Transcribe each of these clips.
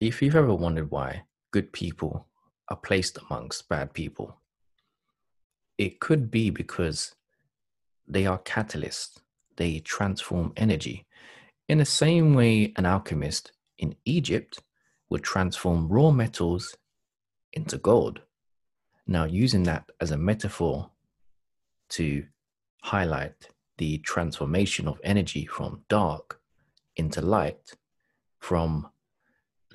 if you've ever wondered why good people are placed amongst bad people, it could be because they are catalysts, they transform energy. In the same way, an alchemist in Egypt would transform raw metals into gold. Now, using that as a metaphor to highlight the transformation of energy from dark into light, from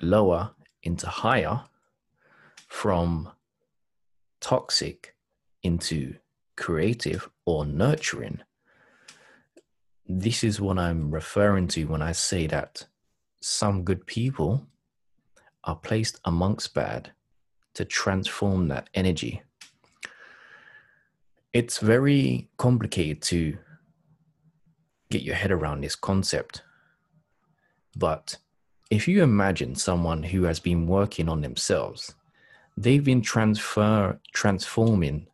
lower into higher, from toxic into creative or nurturing. This is what I'm referring to when I say that some good people are placed amongst bad to transform that energy. It's very complicated to get your head around this concept. But if you imagine someone who has been working on themselves, they've been transfer transforming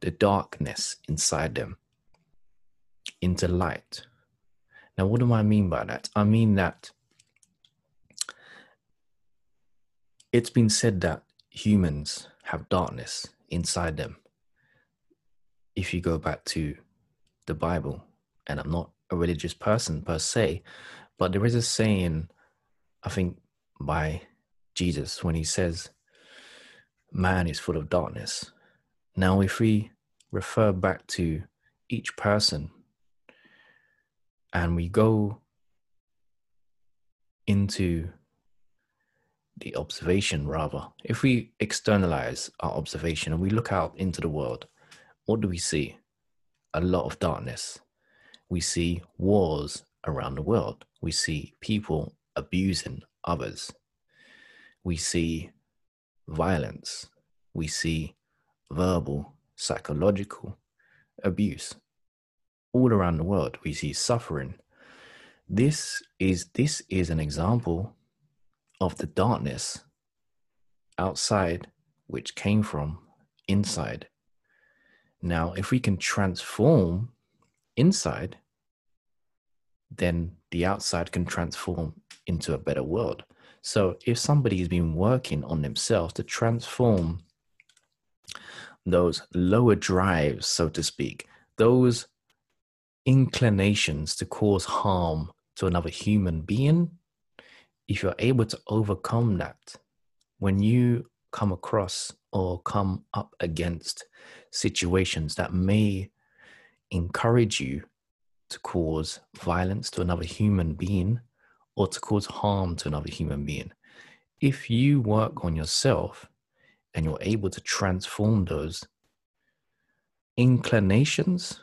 the darkness inside them into light. Now, what do I mean by that? I mean that it's been said that humans have darkness inside them. If you go back to the Bible, and I'm not a religious person per se, but there is a saying, I think, by Jesus when he says, Man is full of darkness. Now, if we refer back to each person and we go into the observation rather if we externalize our observation and we look out into the world what do we see? A lot of darkness. We see wars around the world. We see people abusing others. We see violence. We see verbal psychological abuse all around the world. We see suffering. This is this is an example of the darkness outside which came from inside. Now, if we can transform inside, then the outside can transform into a better world. So, if somebody has been working on themselves to transform those lower drives, so to speak, those inclinations to cause harm to another human being, if you're able to overcome that, when you come across or come up against situations that may encourage you to cause violence to another human being or to cause harm to another human being, if you work on yourself and you're able to transform those inclinations,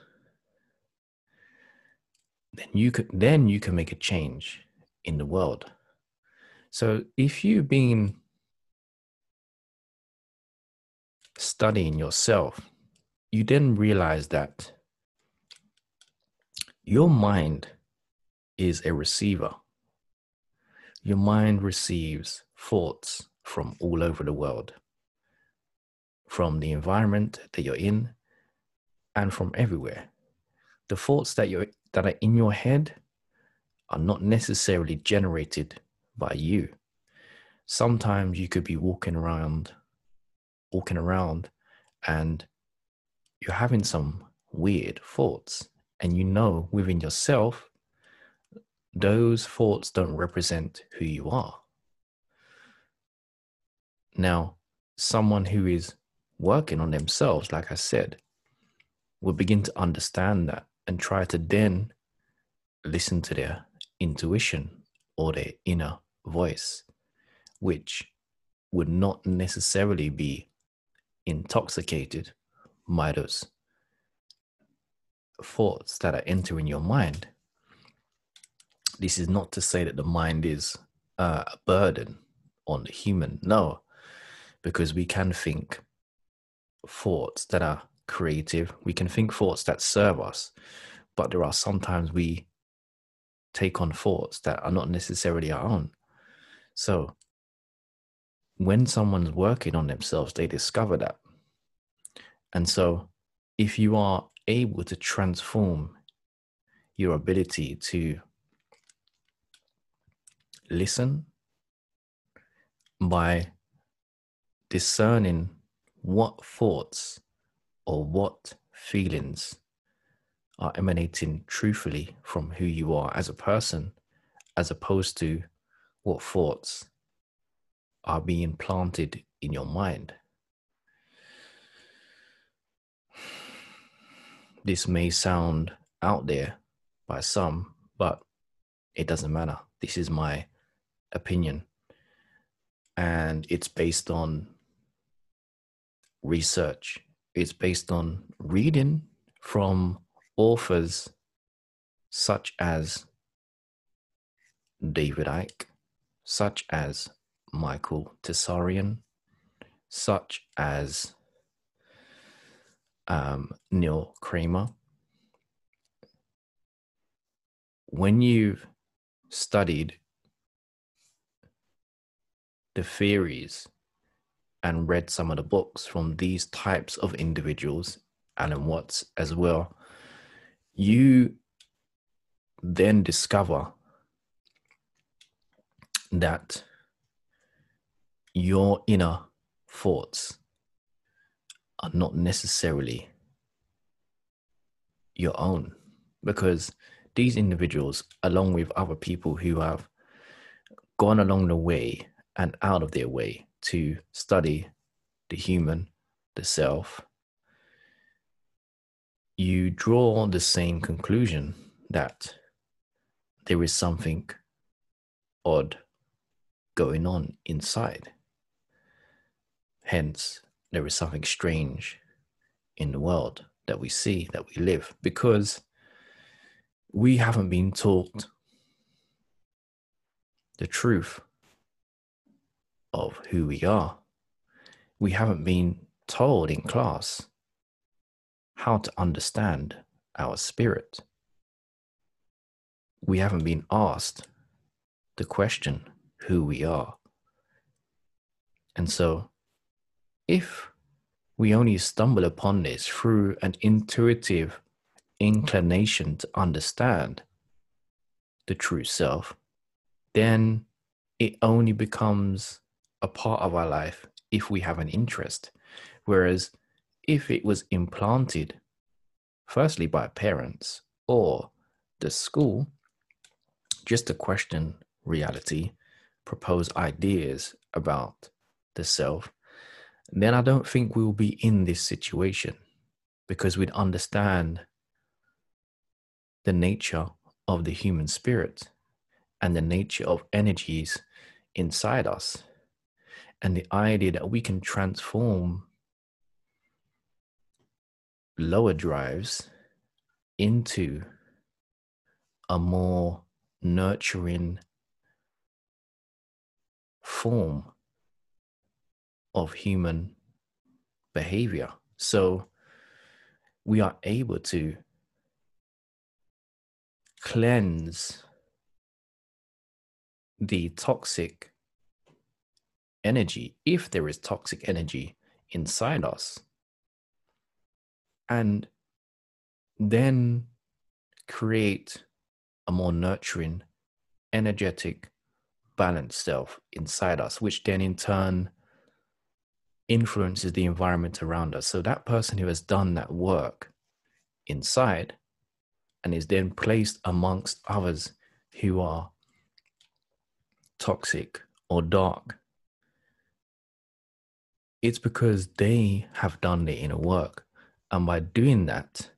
then you could then you can make a change in the world. So if you've been studying yourself, you then realize that your mind is a receiver. Your mind receives thoughts from all over the world, from the environment that you're in, and from everywhere. The thoughts that you that are in your head are not necessarily generated by you. Sometimes you could be walking around, walking around, and you're having some weird thoughts, and you know within yourself, those thoughts don't represent who you are. Now, someone who is working on themselves, like I said, will begin to understand that and try to then listen to their intuition or their inner voice, which would not necessarily be intoxicated by those thoughts that are entering your mind. This is not to say that the mind is uh, a burden on the human, no, because we can think thoughts that are creative, we can think thoughts that serve us, but there are sometimes we take on thoughts that are not necessarily our own. So when someone's working on themselves, they discover that. And so if you are able to transform your ability to listen by discerning what thoughts or what feelings are emanating truthfully from who you are as a person, as opposed to what thoughts are being planted in your mind. This may sound out there by some, but it doesn't matter. This is my opinion. And it's based on research, it's based on reading from authors such as David Icke, such as Michael Tsarion, such as um, Neil Kramer. When you've studied the theories and read some of the books from these types of individuals, Alan Watts as well, you then discover that your inner thoughts are not necessarily your own because these individuals, along with other people who have gone along the way and out of their way to study the human, the self, you draw the same conclusion that there is something odd going on inside. Hence, there is something strange in the world that we see, that we live, because we haven't been taught the truth of who we are. We haven't been told in class how to understand our spirit. We haven't been asked the question who we are. And so if we only stumble upon this through an intuitive inclination to understand the true self, then it only becomes a part of our life if we have an interest. Whereas if it was implanted, firstly by parents or the school, just to question reality, propose ideas about the self, then I don't think we will be in this situation because we'd understand the nature of the human spirit and the nature of energies inside us and the idea that we can transform lower drives into a more nurturing form of human behavior. So we are able to cleanse the toxic energy, if there is toxic energy inside us, and then create a more nurturing, energetic, balanced self inside us, which then in turn influences the environment around us. So that person who has done that work inside and is then placed amongst others who are toxic or dark, it's because they have done the inner work. And by doing that,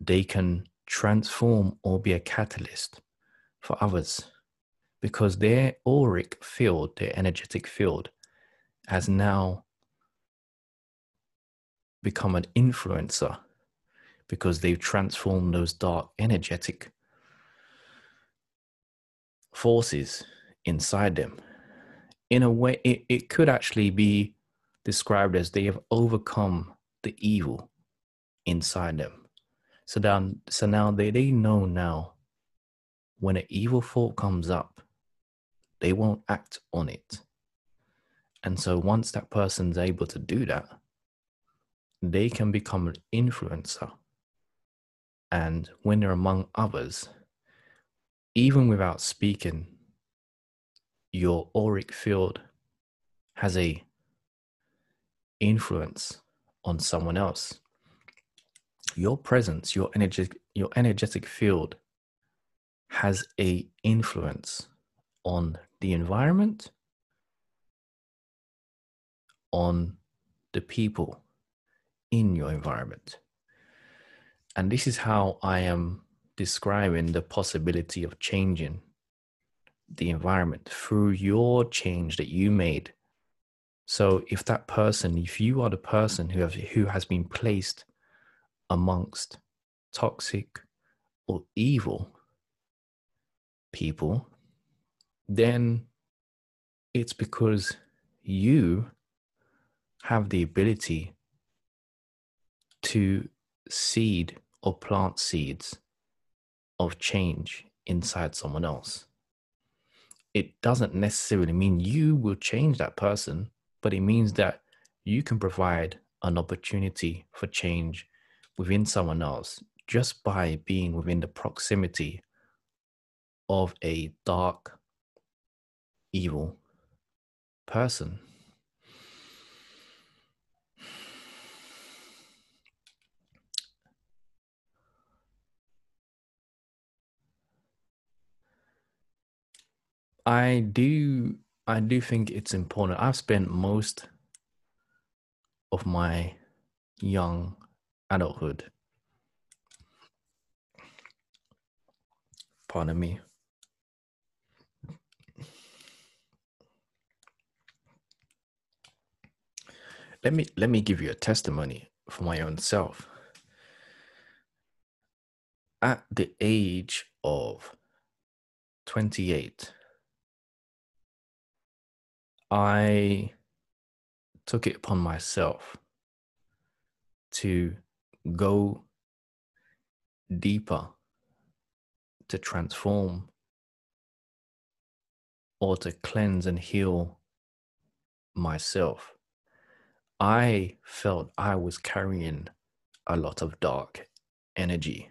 they can transform or be a catalyst for others because their auric field, their energetic field, has now become an influencer because they've transformed those dark energetic forces inside them. In a way, it, it could actually be described as they have overcome the evil inside them. So so now they, they know now when an evil thought comes up, they won't act on it. And so once that person's able to do that, they can become an influencer. And when they're among others, even without speaking, your auric field has a influence on someone else. Your presence, your energetic, your energetic field has a influence on the environment, on the people in your environment. And this is how I am describing the possibility of changing the environment through your change that you made. So if that person, if you are the person who have who has been placed amongst toxic or evil people, then it's because you have the ability to seed or plant seeds of change inside someone else. It doesn't necessarily mean you will change that person, but it means that you can provide an opportunity for change within someone else just by being within the proximity of a dark, evil person. I do I do think it's important. I've spent most of my young adulthood pardon me let me let me give you a testimony for my own self at the age of 28 I took it upon myself to go deeper to transform or to cleanse and heal myself. I felt I was carrying a lot of dark energy.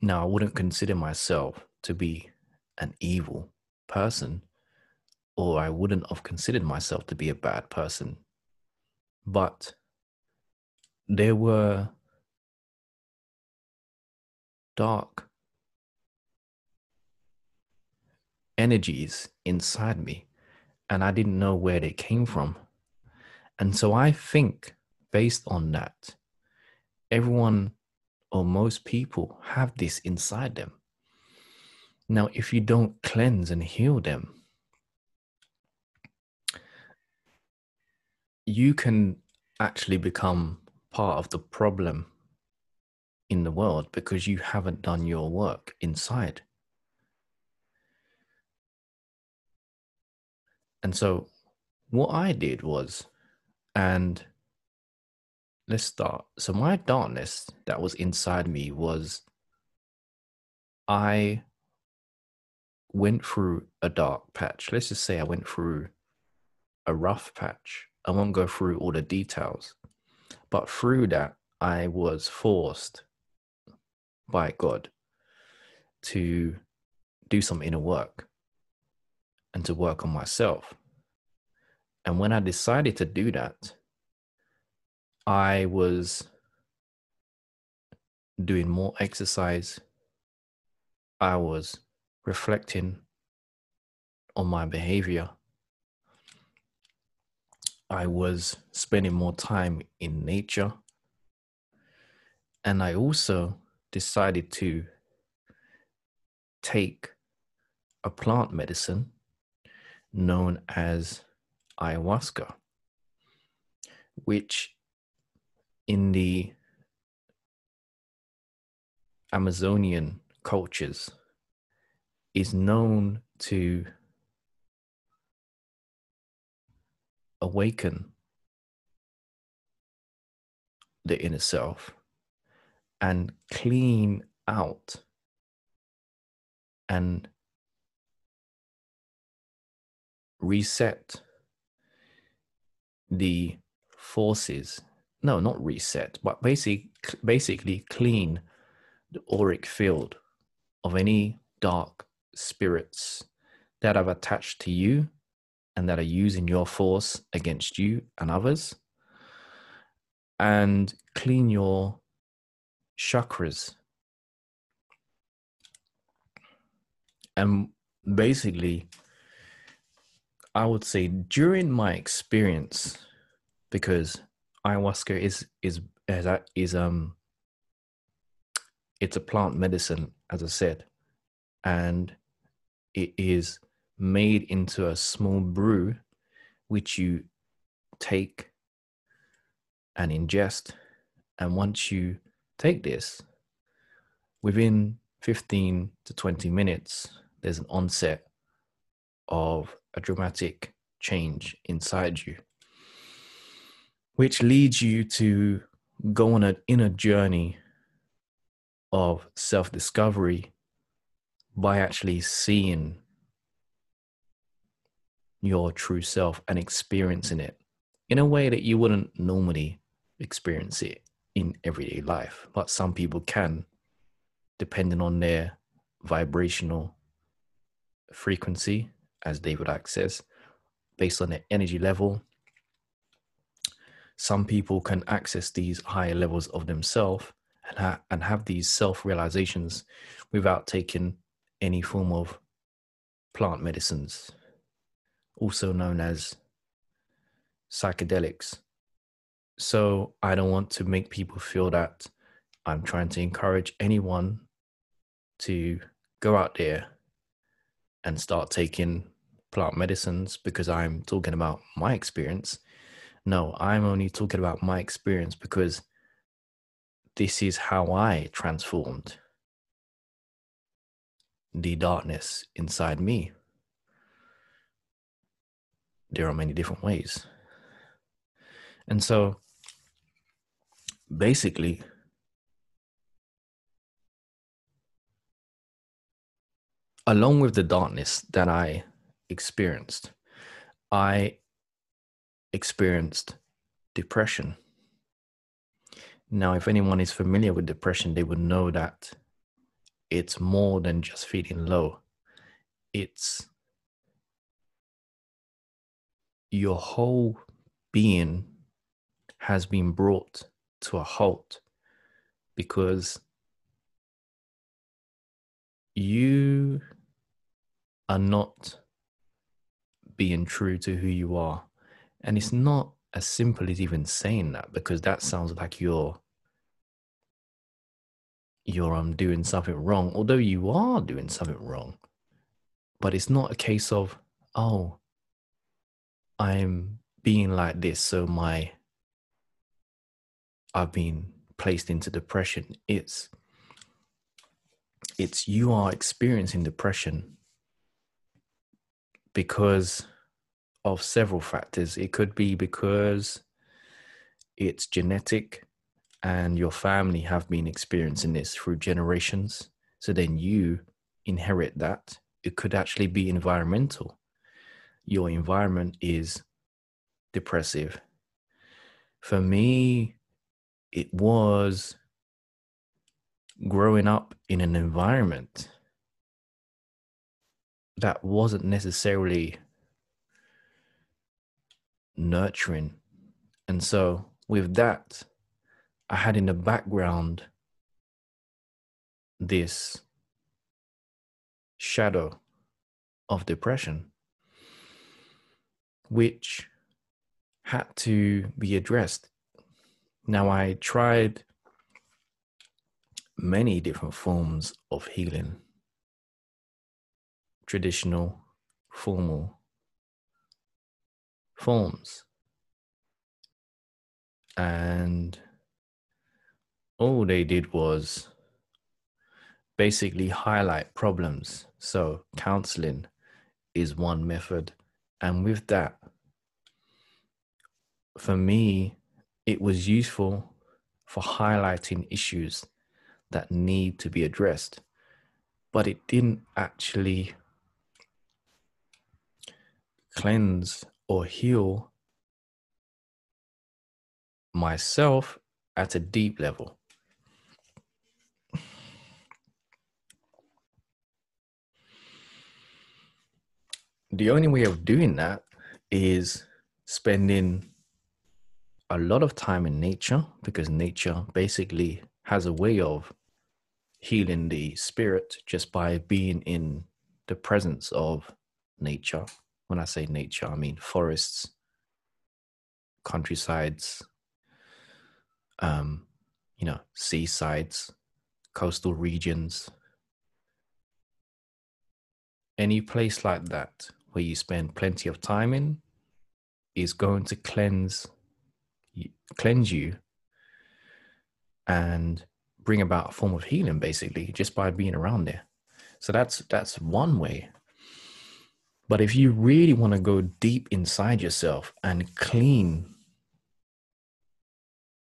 Now, I wouldn't consider myself to be an evil person or I wouldn't have considered myself to be a bad person. But there were dark energies inside me, and I didn't know where they came from. And so I think, based on that, everyone or most people have this inside them. Now, if you don't cleanse and heal them, you can actually become part of the problem in the world because you haven't done your work inside. And so, what I did was, and let's start. So, my darkness that was inside me was I went through a dark patch. Let's just say I went through a rough patch I won't go through all the details, but through that, I was forced by God to do some inner work and to work on myself. And when I decided to do that, I was doing more exercise. I was reflecting on my behavior. I was spending more time in nature. And I also decided to take a plant medicine known as ayahuasca, which in the Amazonian cultures is known to awaken the inner self and clean out and reset the forces. No not reset but basically basically clean the auric field of any dark spirits that have attached to you and that are using your force against you and others. And clean your chakras. And basically, I would say during my experience, because ayahuasca is is is, is um it's a plant medicine, as I said, and it is made into a small brew which you take and ingest. And once you take this, within 15 to 20 minutes, there's an onset of a dramatic change inside you, which leads you to go on an inner journey of self discovery by actually seeing your true self and experiencing it in a way that you wouldn't normally experience it in everyday life, but some people can, depending on their vibrational frequency, as David Icke says, based on their energy level. Some people can access these higher levels of themselves and, ha- and have these self realizations without taking any form of plant medicines, also known as psychedelics. So I don't want to make people feel that I'm trying to encourage anyone to go out there and start taking plant medicines because I'm talking about my experience. No, I'm only talking about my experience because this is how I transformed the darkness inside me. There are many different ways. And so basically, along with the darkness that I experienced, I experienced depression. Now, if anyone is familiar with depression, they would know that it's more than just feeling low. It's your whole being has been brought to a halt because you are not being true to who you are. And it's not as simple as even saying that because that sounds like you're you're um doing something wrong, although you are doing something wrong. But it's not a case of, oh, I'm being like this, so my I've been placed into depression. It's it's you are experiencing depression because of several factors. It could be because it's genetic and your family have been experiencing this through generations. So then you inherit that. It could actually be environmental. Your environment is depressive. For me, it was growing up in an environment that wasn't necessarily nurturing. And so, with that, I had in the background this shadow of depression, which had to be addressed. Now, I tried many different forms of healing traditional, formal forms. And all they did was basically highlight problems. So, counseling is one method. And with that, for me, it was useful for highlighting issues that need to be addressed, but it didn't actually cleanse or heal myself at a deep level. The only way of doing that is spending a lot of time in nature because nature basically has a way of healing the spirit just by being in the presence of nature. When I say nature, I mean forests, countrysides, um, you know, seasides, coastal regions, any place like that where you spend plenty of time in is going to cleanse cleanse you and bring about a form of healing basically just by being around there. So that's that's one way. But if you really want to go deep inside yourself and clean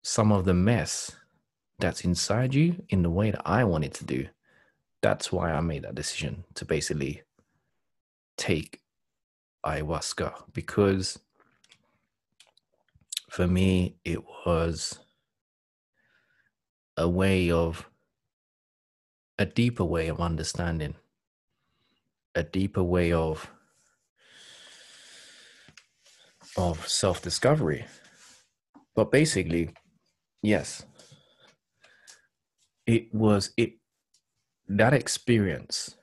some of the mess that's inside you in the way that I wanted to do, that's why I made that decision to basically take ayahuasca because for me it was a way of a deeper way of understanding a deeper way of of self-discovery. But basically yes it was it that experience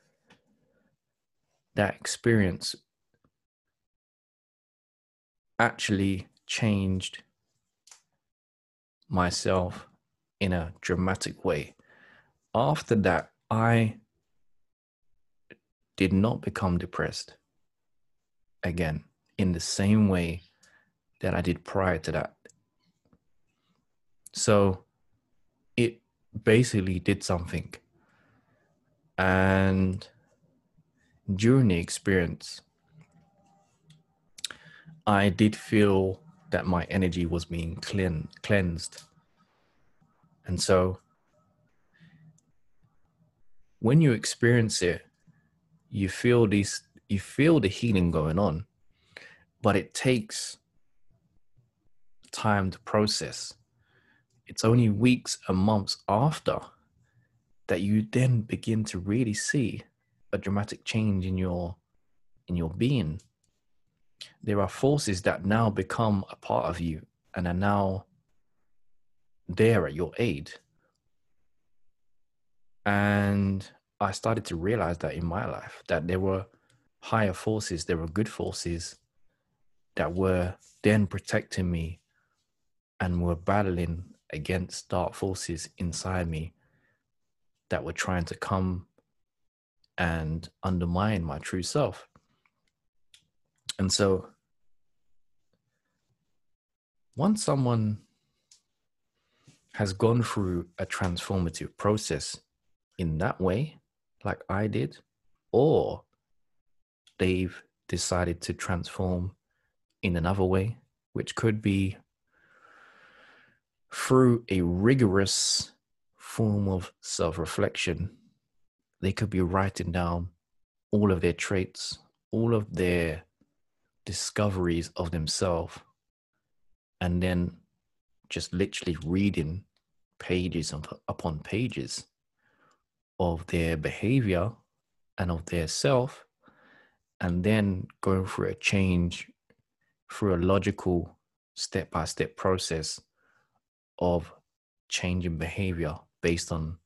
that experience actually changed myself in a dramatic way. After that, I did not become depressed again in the same way that I did prior to that. So it basically did something. And during the experience, I did feel that my energy was being clean, cleansed. And so when you experience it, you feel these you feel the healing going on, but it takes time to process. It's only weeks and months after that you then begin to really see a dramatic change in your in your being. There are forces that now become a part of you and are now there at your aid. And i started to realize that in my life that there were higher forces there were good forces that were then protecting me and were battling against dark forces inside me that were trying to come and undermine my true self. And so, once someone has gone through a transformative process in that way, like I did, or they've decided to transform in another way, which could be through a rigorous form of self reflection they could be writing down all of their traits, all of their discoveries of themselves, and then just literally reading pages upon pages of their behavior and of their self, and then going through a change through a logical step by step process of changing behavior based on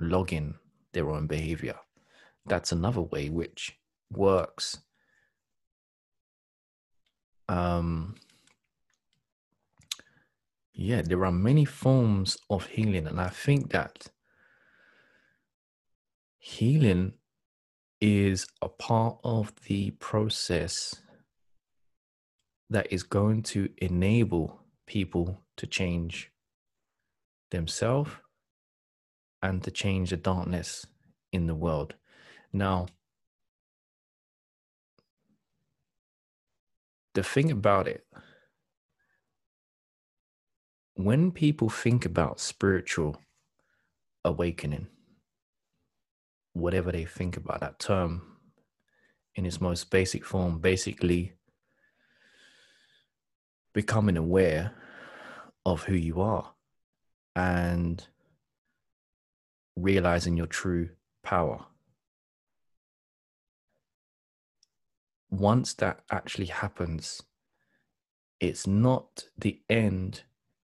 logging their own behavior. That's another way which works. Um, yeah, there are many forms of healing, and I think that healing is a part of the process that is going to enable people to change themselves and to change the darkness in the world. Now, the thing about it, when people think about spiritual awakening, whatever they think about that term in its most basic form, basically becoming aware of who you are and realizing your true power. once that actually happens, it's not the end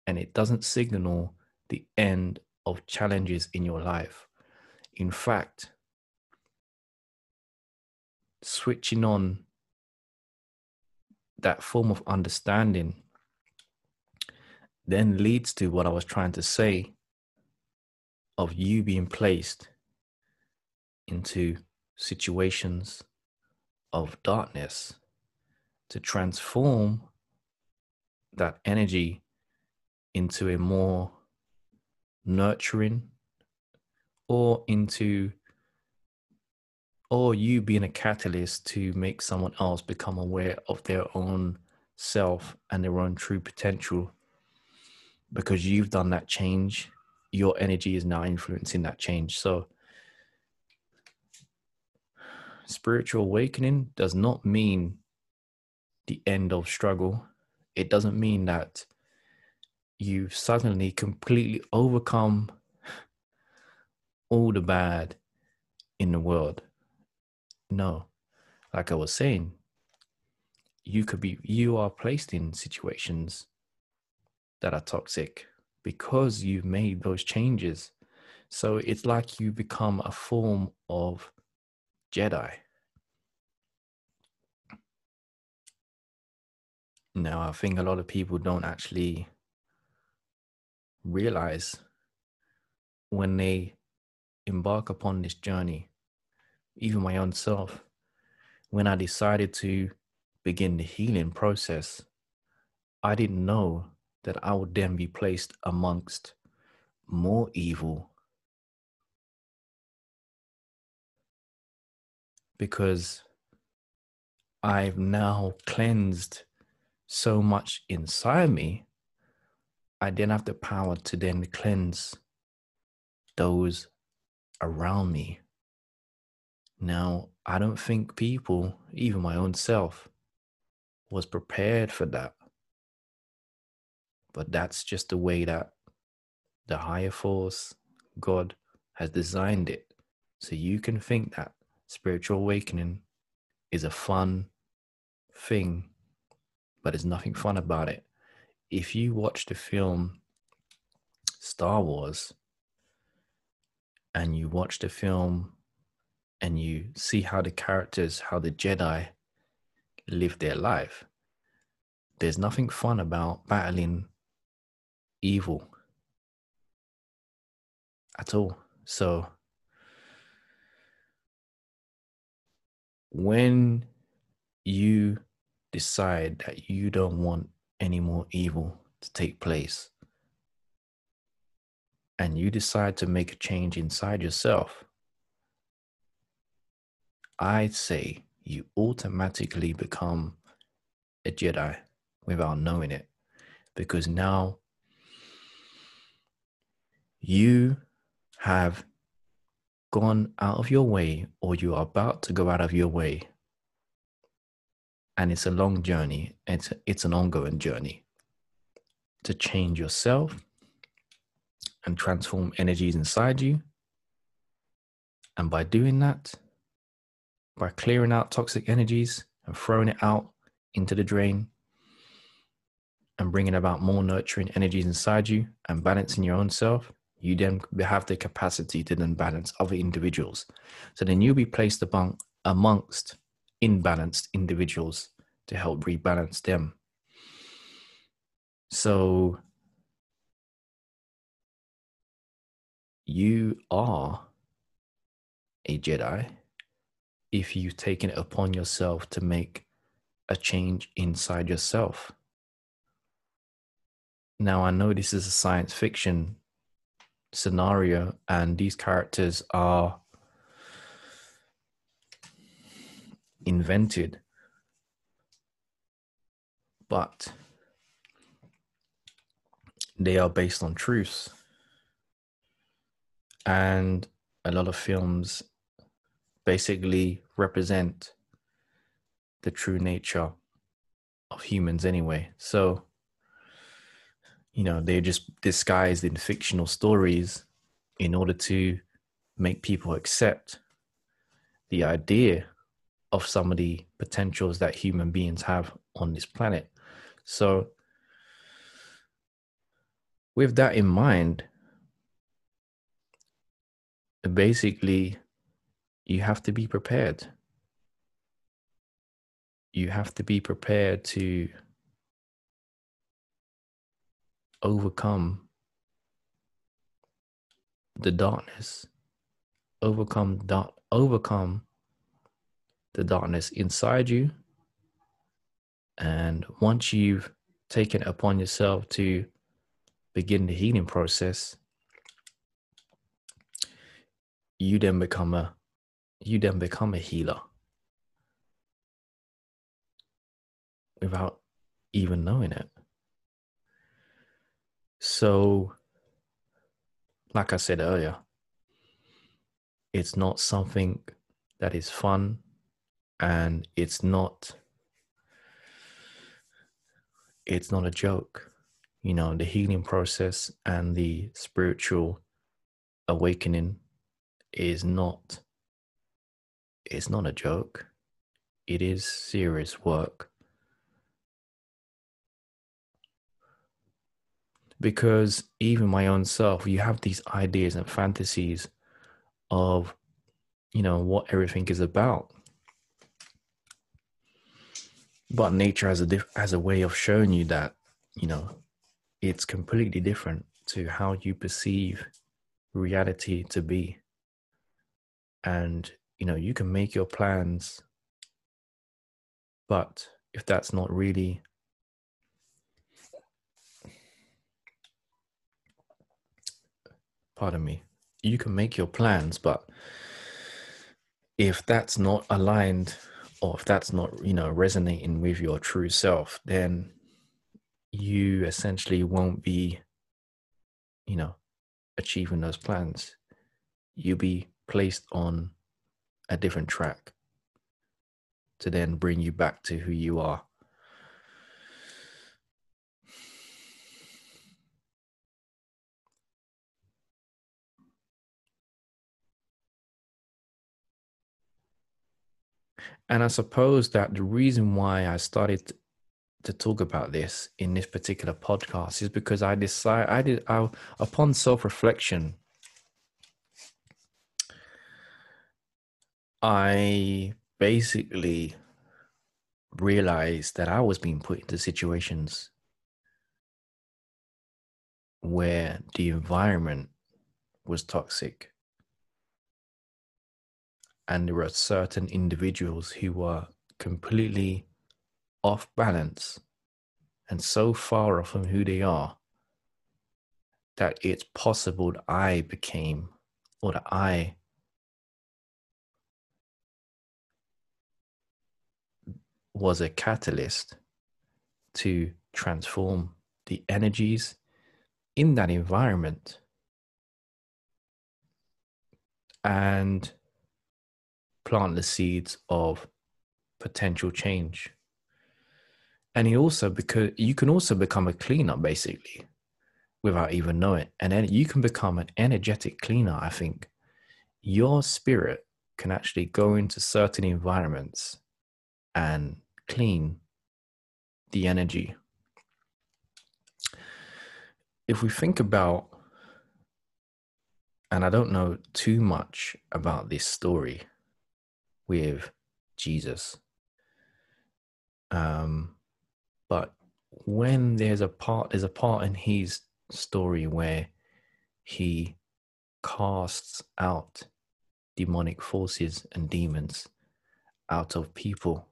and it doesn't signal the end of challenges in your life. In fact, switching on that form of understanding then leads to what I was trying to say of you being placed into situations of darkness to transform that energy into a more nurturing or into or you being a catalyst to make someone else become aware of their own self and their own true potential because you've done that change your energy is now influencing that change. So spiritual awakening does not mean the end of struggle. It doesn't mean that you've suddenly completely overcome all the bad in the world. No, like I was saying, you could be, you are placed in situations that are toxic because you've made those changes. So it's like you become a form of Jedi. Now, I think a lot of people don't actually realize when they embark upon this journey, even my own self, when I decided to begin the healing process, I didn't know that I would then be placed amongst more evil because I've now cleansed so much inside me I then have the power to then cleanse those around me. Now, I don't think people, even my own self, was prepared for that. But that's just the way that the higher force, God, has designed it. So you can think that spiritual awakening is a fun thing, but there's nothing fun about it if you watch the film Star Wars and you watch the film and you see how the characters, how the Jedi live their life, there's nothing fun about battling evil at all. So when you decide that you don't want any more evil to take place, and you decide to make a change inside yourself, I'd say you automatically become a Jedi without knowing it. Because now you have gone out of your way, or you are about to go out of your way. And it's a long journey. It's it's an ongoing journey to change yourself and transform energies inside you. And by doing that by clearing out toxic energies and throwing it out into the drain and bringing about more nurturing energies inside you and balancing your own self you then have the capacity to then balance other individuals so then you'll be placed among amongst imbalanced individuals to help rebalance them. So you are a Jedi if you've taken it upon yourself to make a change inside yourself. Now, I know this is a science fiction scenario, and these characters are invented. But they are based on truths. And a lot of films basically represent the true nature of humans anyway. So you know they're just disguised in fictional stories in order to make people accept the idea of some of the potentials that human beings have on this planet. So, with that in mind, basically, you have to be prepared. You have to be prepared to overcome the darkness, overcome dark, overcome the darkness inside you. And once you've taken it upon yourself to begin the healing process, you then become a you then become a healer without even knowing it. So, like I said earlier, it's not something that is fun and it's not it's not a joke. You know the healing process and the spiritual awakening is not it's not a joke. It is serious work because even my own self you have these ideas and fantasies of you know what everything is about. But nature has a diff- has a way of showing you that you know it's completely different to how you perceive reality to be. And you know you can make your plans but if that's not really pardon me. You can make your plans but if that's not aligned or if that's not you know resonating with your true self then you essentially won't be you know achieving those plans. You'll be placed on a different track to then bring you back to who you are And I suppose that the reason why I started to talk about this in this particular podcast is because I decided I did I, upon self reflection, I basically realized that I was being put into situations where the environment was toxic and there are certain individuals who were completely off balance and so far off from who they are that it's possible that I became or that I was a catalyst to transform the energies in that environment. And plant the seeds of potential change. And he also because you can also become a cleaner basically without even knowing. And then you can become an energetic cleaner, I think. Your spirit can actually go into certain environments and clean the energy. If we think about, and I don't know too much about this story, with Jesus. Um, but when there's a part, there's a part in his story where he casts out demonic forces and demons out of people.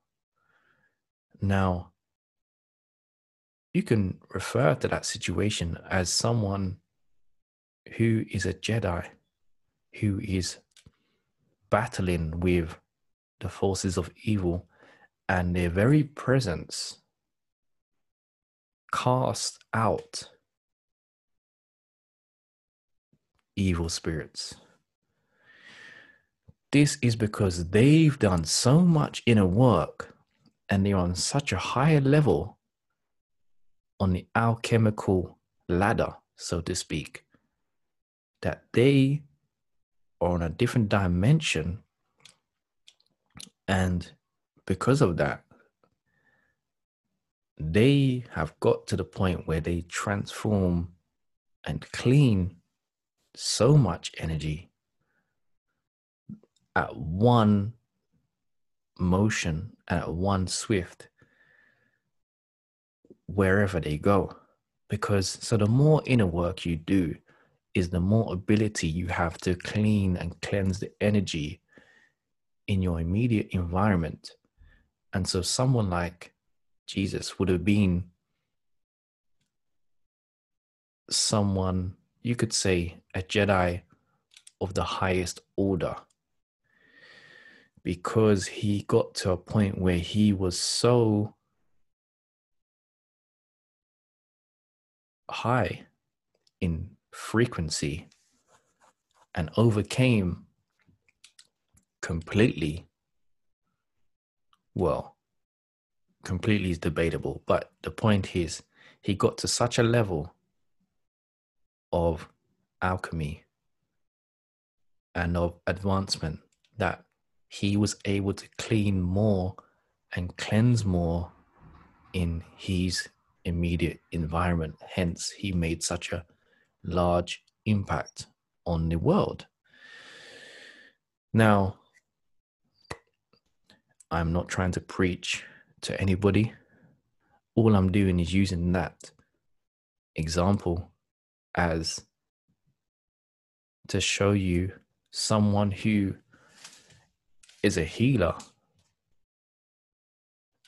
Now, you can refer to that situation as someone who is a Jedi, who is battling with the forces of evil and their very presence cast out evil spirits. This is because they've done so much inner work and they're on such a higher level on the alchemical ladder, so to speak, that they are on a different dimension and because of that, they have got to the point where they transform and clean so much energy at one motion at one swift wherever they go. Because so the more inner work you do, is the more ability you have to clean and cleanse the energy in your immediate environment. And so someone like Jesus would have been someone, you could say, a Jedi of the highest order because he got to a point where he was so high in frequency and overcame completely well completely is debatable but the point is he got to such a level of alchemy and of advancement that he was able to clean more and cleanse more in his immediate environment. Hence, he made such a large impact on the world. Now, I'm not trying to preach to anybody. All I'm doing is using that example as to show you someone who is a healer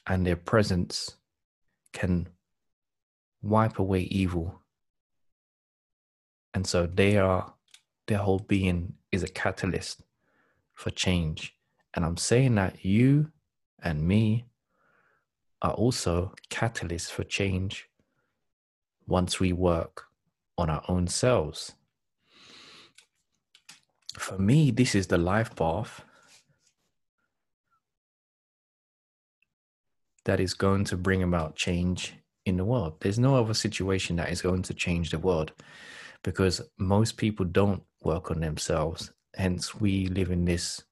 and their presence can wipe away evil. And so they are, their whole being is a catalyst for change. And I'm saying that you and me are also catalysts for change once we work on our own selves. For me, this is the life path that is going to bring about change in the world. There's no other situation that is going to change the world because most people don't work on themselves. Hence, we live in this,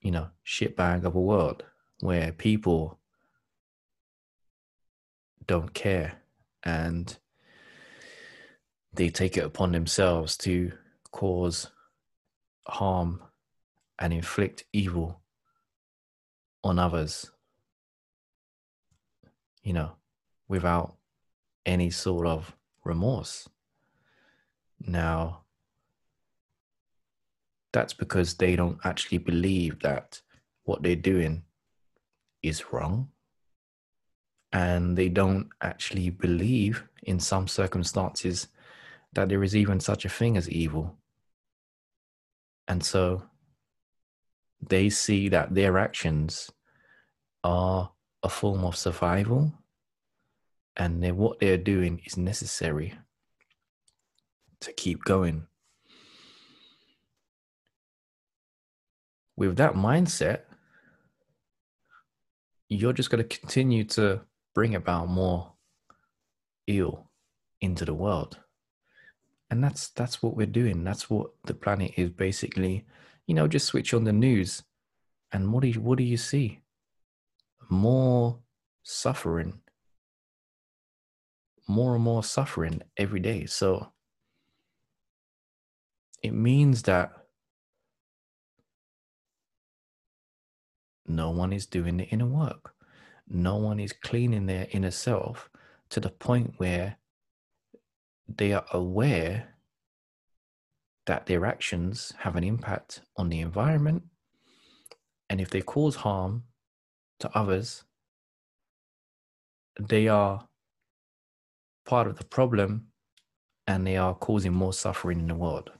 you know, shitbag of a world where people don't care and they take it upon themselves to cause harm and inflict evil on others, you know, without any sort of remorse. Now, that's because they don't actually believe that what they're doing is wrong. And they don't actually believe, in some circumstances, that there is even such a thing as evil. And so they see that their actions are a form of survival and what they're doing is necessary to keep going. With that mindset, you're just going to continue to bring about more ill into the world. And that's that's what we're doing. That's what the planet is basically. You know, just switch on the news and what do you what do you see? more suffering, more and more suffering every day. So it means that no one is doing the inner work. No one is cleaning their inner self to the point where they are aware that their actions have an impact on the environment. And if they cause harm to others, they are part of the problem and they are causing more suffering in the world.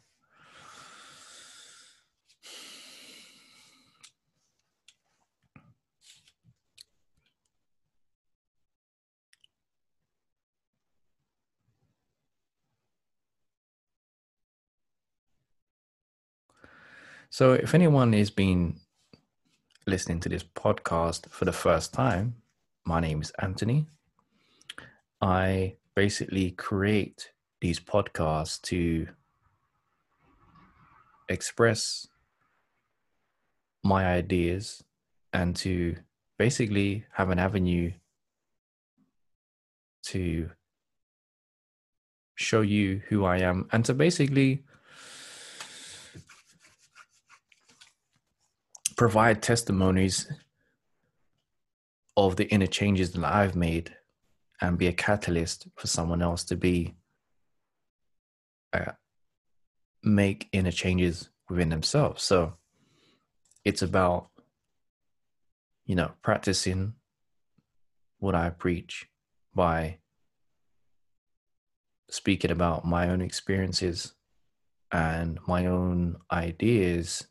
So, if anyone is being listening to this podcast for the first time, my name is Anthony. I basically create these podcasts to express my ideas and to basically have an avenue to show you who I am and to basically provide testimonies of the inner changes that I've made and be a catalyst for someone else to be uh, make inner changes within themselves. So it's about you know practicing what I preach by speaking about my own experiences and my own ideas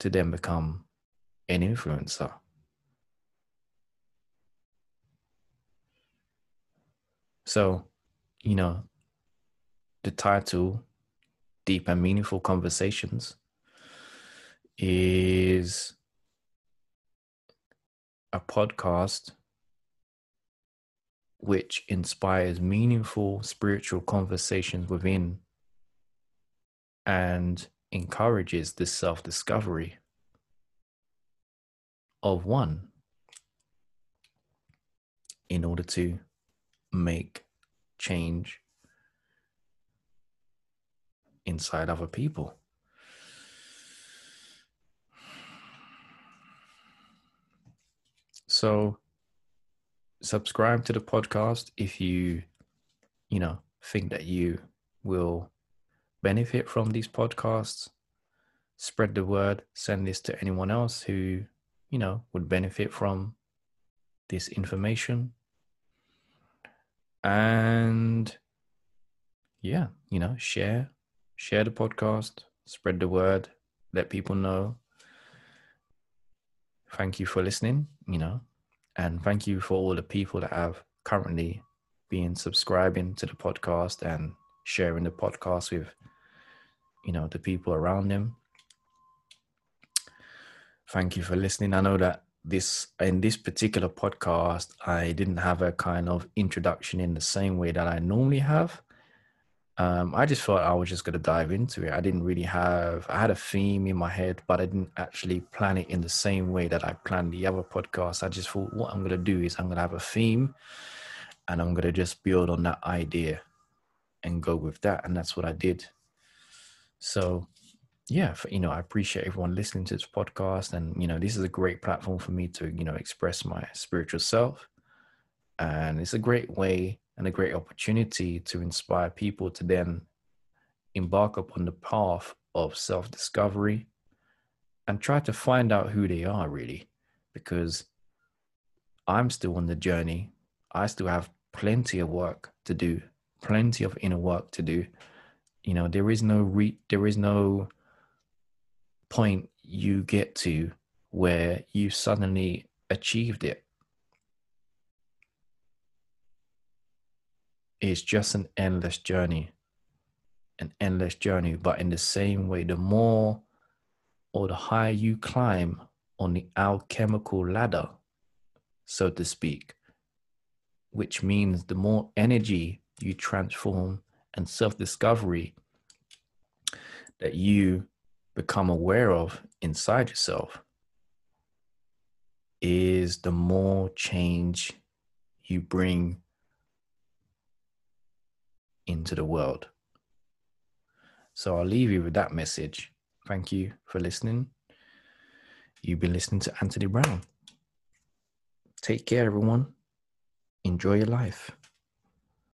to then become an influencer. So, you know, the title, Deep and Meaningful Conversations, is a podcast which inspires meaningful spiritual conversations within and encourages this self discovery of one in order to make change inside other people. So, subscribe to the podcast if you, you know, think that you will benefit from these podcasts. Spread the word, send this to anyone else who, you know, would benefit from this information. And yeah, you know, share, share the podcast, spread the word, let people know. Thank you for listening, you know, and thank you for all the people that have currently been subscribing to the podcast and sharing the podcast with you know the people around them thank you for listening. I know that this in this particular podcast i didn't have a kind of introduction in the same way that i normally have. Um, i just thought i was just going to dive into it. I didn't really have i had a theme in my head but i didn't actually plan it in the same way that i planned the other podcast. I just thought what i'm going to do is i'm going to have a theme and i'm going to just build on that idea and go with that. And that's what i did so, yeah, for, you know, I appreciate everyone listening to this podcast, and you know, this is a great platform for me to you know express my spiritual self, and it's a great way and a great opportunity to inspire people to then embark upon the path of self discovery and try to find out who they are really because I'm still on the journey. I still have plenty of work to do, plenty of inner work to do you know there is no re there is no point you get to where you suddenly achieved it. It's just an endless journey an endless journey. But in the same way the more or the higher you climb on the alchemical ladder so to speak which means the more energy you transform and self discovery that you become aware of inside yourself is the more change you bring into the world. So I'll leave you with that message. Thank you for listening. You've been listening to Anthony Brown. Take care, everyone. Enjoy your life.